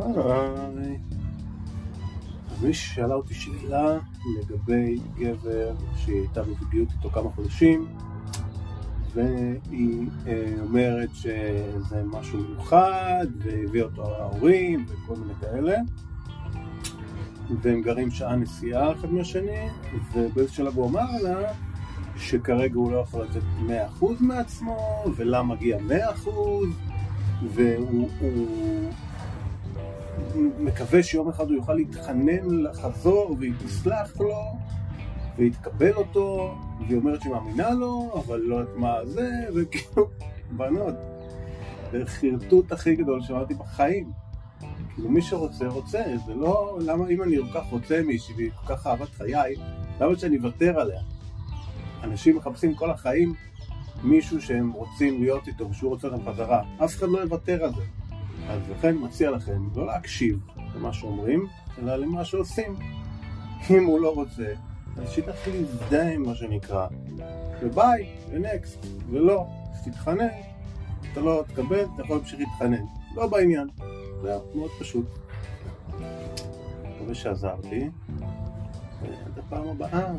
היי. אז מישהי שאלה אותי שאלה לגבי גבר שהיא הייתה בזוגיות איתו כמה חודשים והיא אה, אומרת שזה משהו מיוחד והביא אותו ההורים וכל מיני כאלה והם גרים שעה נסיעה אחד מהשני ובאיזה שלב הוא אמר לה שכרגע הוא לא יכול לתת 100% מעצמו ולמה מגיע 100% והוא הוא מקווה שיום אחד הוא יוכל להתחנן לחזור והיא תסלח לו והיא תקבל אותו והיא אומרת שהיא מאמינה לו אבל לא יודעת מה זה וכאילו בנות זה חרטוט הכי גדול שאמרתי בחיים. כאילו מי שרוצה רוצה. זה לא למה אם אני כל כך רוצה מישהי והיא כל כך אהבת חיי למה שאני אוותר עליה? אנשים מחפשים כל החיים מישהו שהם רוצים להיות איתו ושהוא רוצה אותם חזרה. אף אחד לא יוותר על זה אז לכן מציע לכם לא להקשיב למה שאומרים, אלא למה שעושים. אם הוא לא רוצה, אז שתתחיל להזדהה עם מה שנקרא, וביי, ונקסט, ולא, אז תתחנן, אתה לא תקבל, אתה יכול להמשיך להתחנן. לא בעניין. זהו, מאוד פשוט. מקווה שעזרתי. ועד הפעם הבאה.